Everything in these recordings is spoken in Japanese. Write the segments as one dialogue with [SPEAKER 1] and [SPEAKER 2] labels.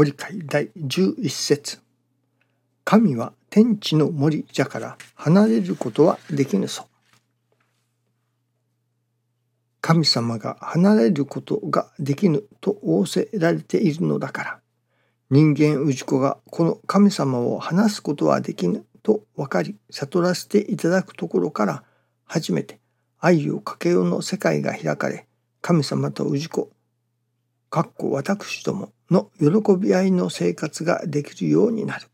[SPEAKER 1] ご理解第11節神は天地の森じゃから離れることはできぬぞ。神様が離れることができぬと仰せられているのだから、人間氏子がこの神様を離すことはできぬと分かり悟らせていただくところから初めて愛をかけようの世界が開かれ神様と氏子かっこ私どもの喜び合いの生活ができるようになる。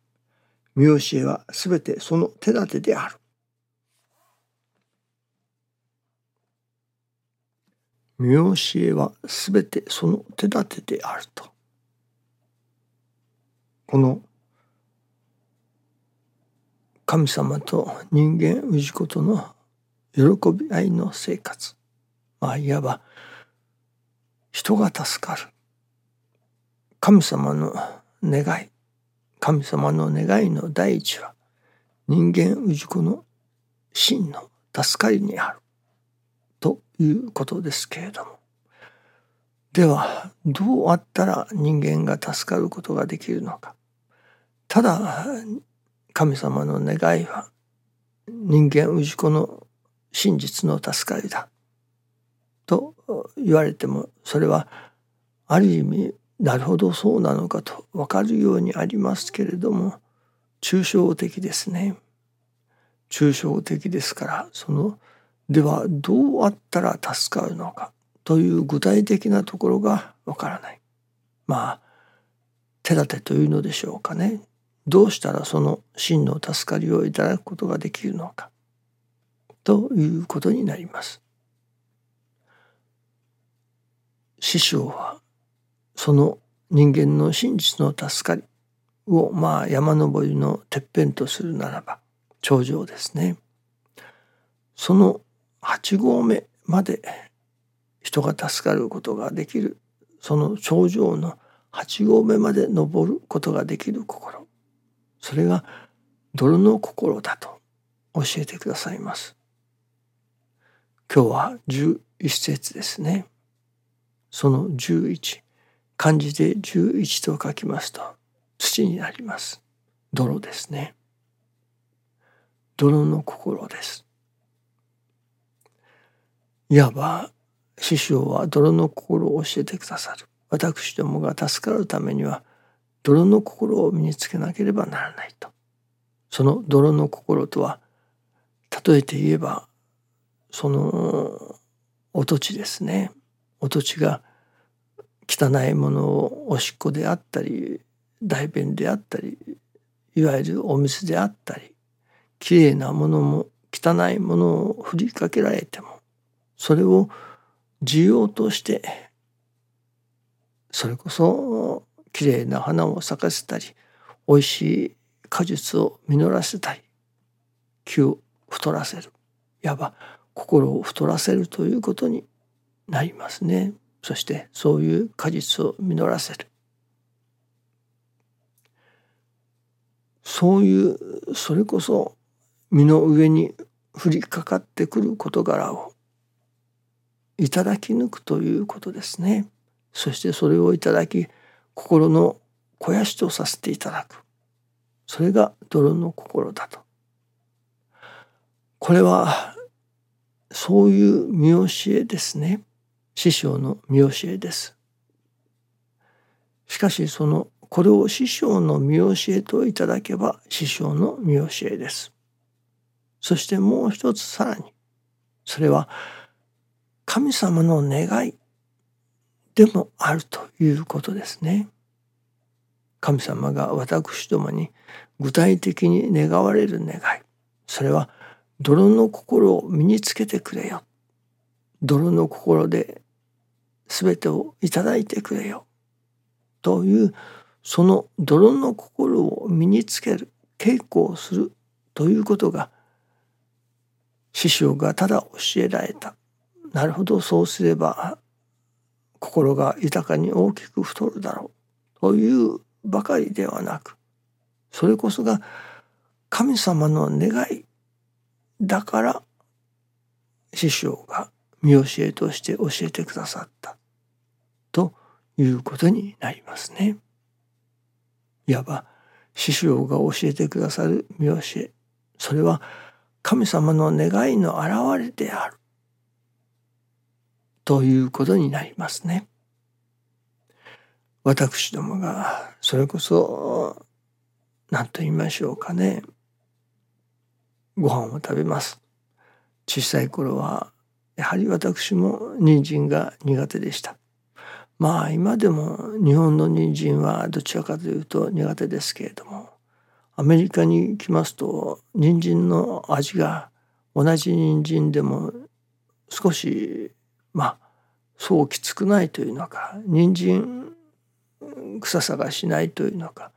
[SPEAKER 1] 見教えはすべてその手立てである。見教えはすべてその手立てであると。この神様と人間氏子との喜び合いの生活まあいわば人が助かる神様の願い神様の願いの第一は人間氏子の真の助かりにあるということですけれども。ではどうあったら人間が助かることができるのか。ただ神様の願いは人間氏子の真実の助かりだと言われてもそれはある意味なるほどそうなのかと分かるようにありますけれども抽象的ですね。抽象的ですからそのではどうあったら助かるのかという具体的なところがわからない。まあ手立てというのでしょうかね。どうしたらその真の助かりをいただくことができるのかということになります。師匠はその人間の真実の助かりをまあ山登りのてっぺんとするならば頂上ですね。その8合目まで人が助かることができるその頂上の8合目まで登ることができる心それが泥の心だと教えてくださいます。今日は11節ですね。その11漢字で11と書きますと土になります。泥ですね。泥の心です。いわば師匠は泥の心を教えてくださる。私どもが助かるためには泥の心を身につけなければならないと。その泥の心とは例えて言えばそのお土地ですね。お土地が汚いものをおしっこであったり大便であったりいわゆるお水であったりきれいなものも汚いものを振りかけられてもそれを需要としてそれこそきれいな花を咲かせたりおいしい果実を実らせたり木を太らせるいわば心を太らせるということになりますね。そしてそういう果実を実らせる。そういうそれこそ身の上に降りかかってくる事柄をいただき抜くということですね。そしてそれをいただき心の肥やしとさせていただく。それが泥の心だと。これはそういう見教えですね。師匠の見教えです。しかしそのこれを師匠の見教えといただけば師匠の見教えです。そしてもう一つさらにそれは神様の願いでもあるということですね。神様が私どもに具体的に願われる願い。それは泥の心を身につけてくれよ。泥の心で全てをいただいてくれよ。というその泥の心を身につける稽古をするということが師匠がただ教えられた。なるほどそうすれば心が豊かに大きく太るだろうというばかりではなくそれこそが神様の願いだから師匠が見教えとして教えてくださったということになりますね。いわば師匠が教えてくださる見教えそれは神様の願いの表れであるということになりますね。私どもがそれこそ何と言いましょうかねご飯を食べます。小さい頃はやはり私も人参が苦手でした。まあ今でも日本の人参はどちらかというと苦手ですけれどもアメリカに来ますと人参の味が同じ人参でも少しまあそうきつくないというのか人参臭さがしないというのか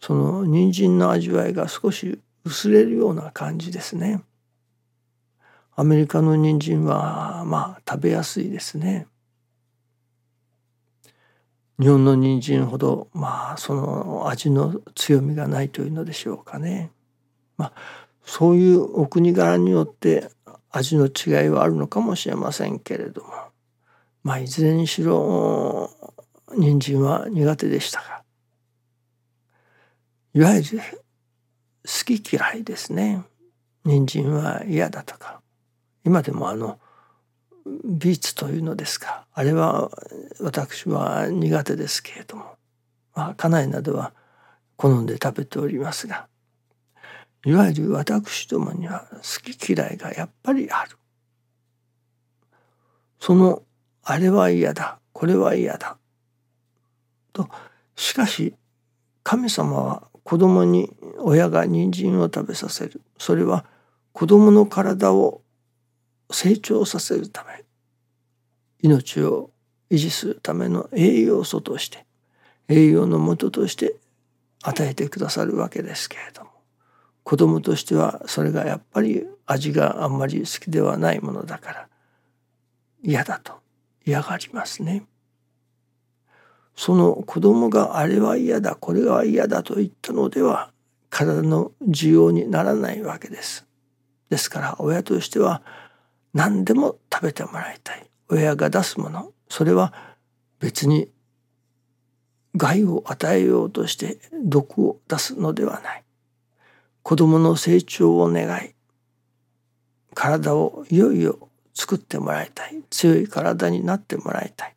[SPEAKER 1] その人参の味わいが少し薄れるような感じですね。アメリカの人参はまあ食べやすいですね。日本の人参ほどまあその味の強みがないというのでしょうかね。まあそういうお国柄によって味の違いはあるのかもしれませんけれどもまあいずれにしろ人参は苦手でしたがいわゆる好き嫌いですね人参は嫌だとか今でもあのビーツというのですか。あれは私は苦手ですけれども、まあ、家内などは好んで食べておりますが。いわゆる私どもには好き嫌いがやっぱりある。そのあれは嫌だ。これは嫌だ。としかし神様は子供に親が人参を食べさせる。それは子供の体を成長させるため命を維持するための栄養素として栄養のもととして与えてくださるわけですけれども子供としてはそれがやっぱり味があんまり好きではないものだから嫌だと嫌がりますね。その子供があれは嫌だこれは嫌だと言ったのでは体の需要にならないわけです。ですから親としては何でも食べてもらいたい。親が出すもの。それは別に害を与えようとして毒を出すのではない。子供の成長を願い体をいよいよ作ってもらいたい。強い体になってもらいたい。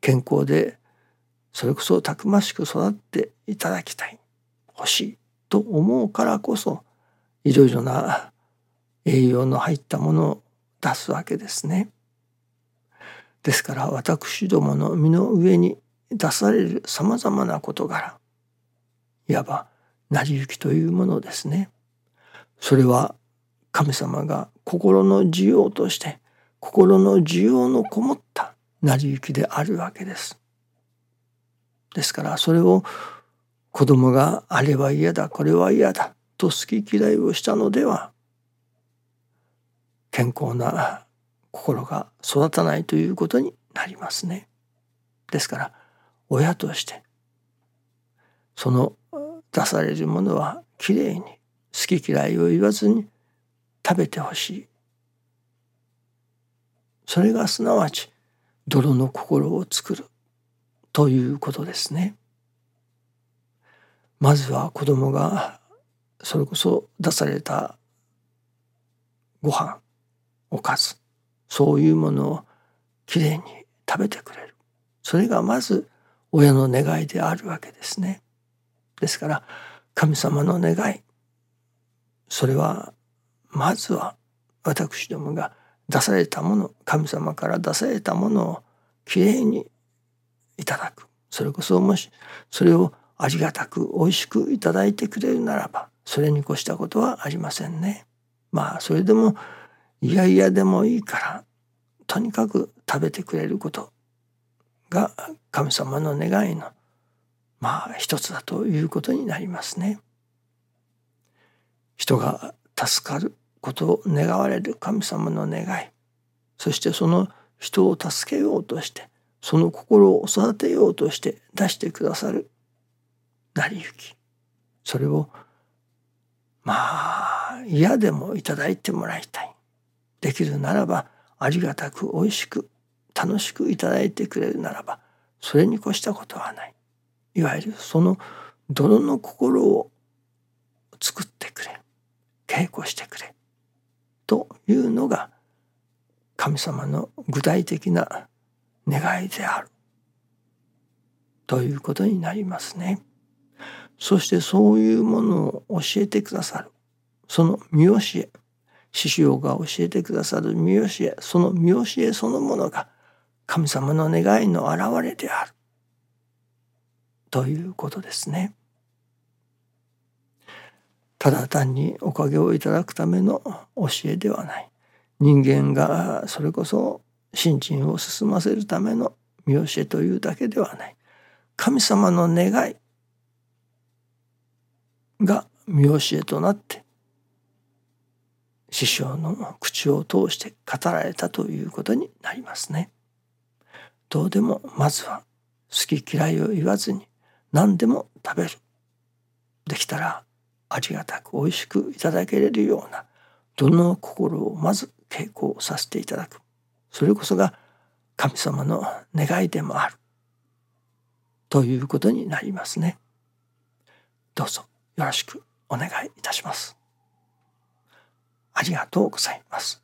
[SPEAKER 1] 健康でそれこそたくましく育っていただきたい。欲しいと思うからこそいろいろな栄養の入ったものを出すわけですね。ですから私どもの身の上に出されるさまざまな事柄いわば成り行きというものですね。それは神様が心の需要として心の需要のこもった成り行きであるわけです。ですからそれを子供があれは嫌だこれは嫌だと好き嫌いをしたのでは健康な心が育たないということになりますね。ですから親としてその出されるものはきれいに好き嫌いを言わずに食べてほしい。それがすなわち泥の心を作るということですね。まずは子供がそれこそ出されたご飯おかず。そういうものをきれいに食べてくれる。それがまず親の願いであるわけですね。ですから神様の願い。それはまずは私どもが出されたもの。神様から出されたものをきれいにいただく。それこそもしそれをありがたく美味しくいただいてくれるならばそれに越したことはありませんね。まあそれでもいやいやでもいいからとにかく食べてくれることが神様の願いのまあ一つだということになりますね。人が助かることを願われる神様の願い。そしてその人を助けようとしてその心を育てようとして出してくださる成り行き。それをまあ嫌でもいただいてもらいたい。できるならばありがたくおいしく楽しくいただいてくれるならばそれに越したことはない。いわゆるその泥の心を作ってくれ稽古してくれというのが神様の具体的な願いである。ということになりますね。そしてそういうものを教えてくださる。その見教え師匠が教えてくださる見教えその見教えそのものが神様の願いの表れである。ということですね。ただ単におかげをいただくための教えではない。人間がそれこそ信心を進ませるための見教えというだけではない。神様の願いが見教えとなって師匠の口を通して語られたということになりますね。どうでもまずは好き嫌いを言わずに何でも食べる。できたらありがたく美味しくいただけれるようなどの心をまず稽古させていただくそれこそが神様の願いでもあるということになりますね。どうぞよろしくお願いいたします。ありがとうございます。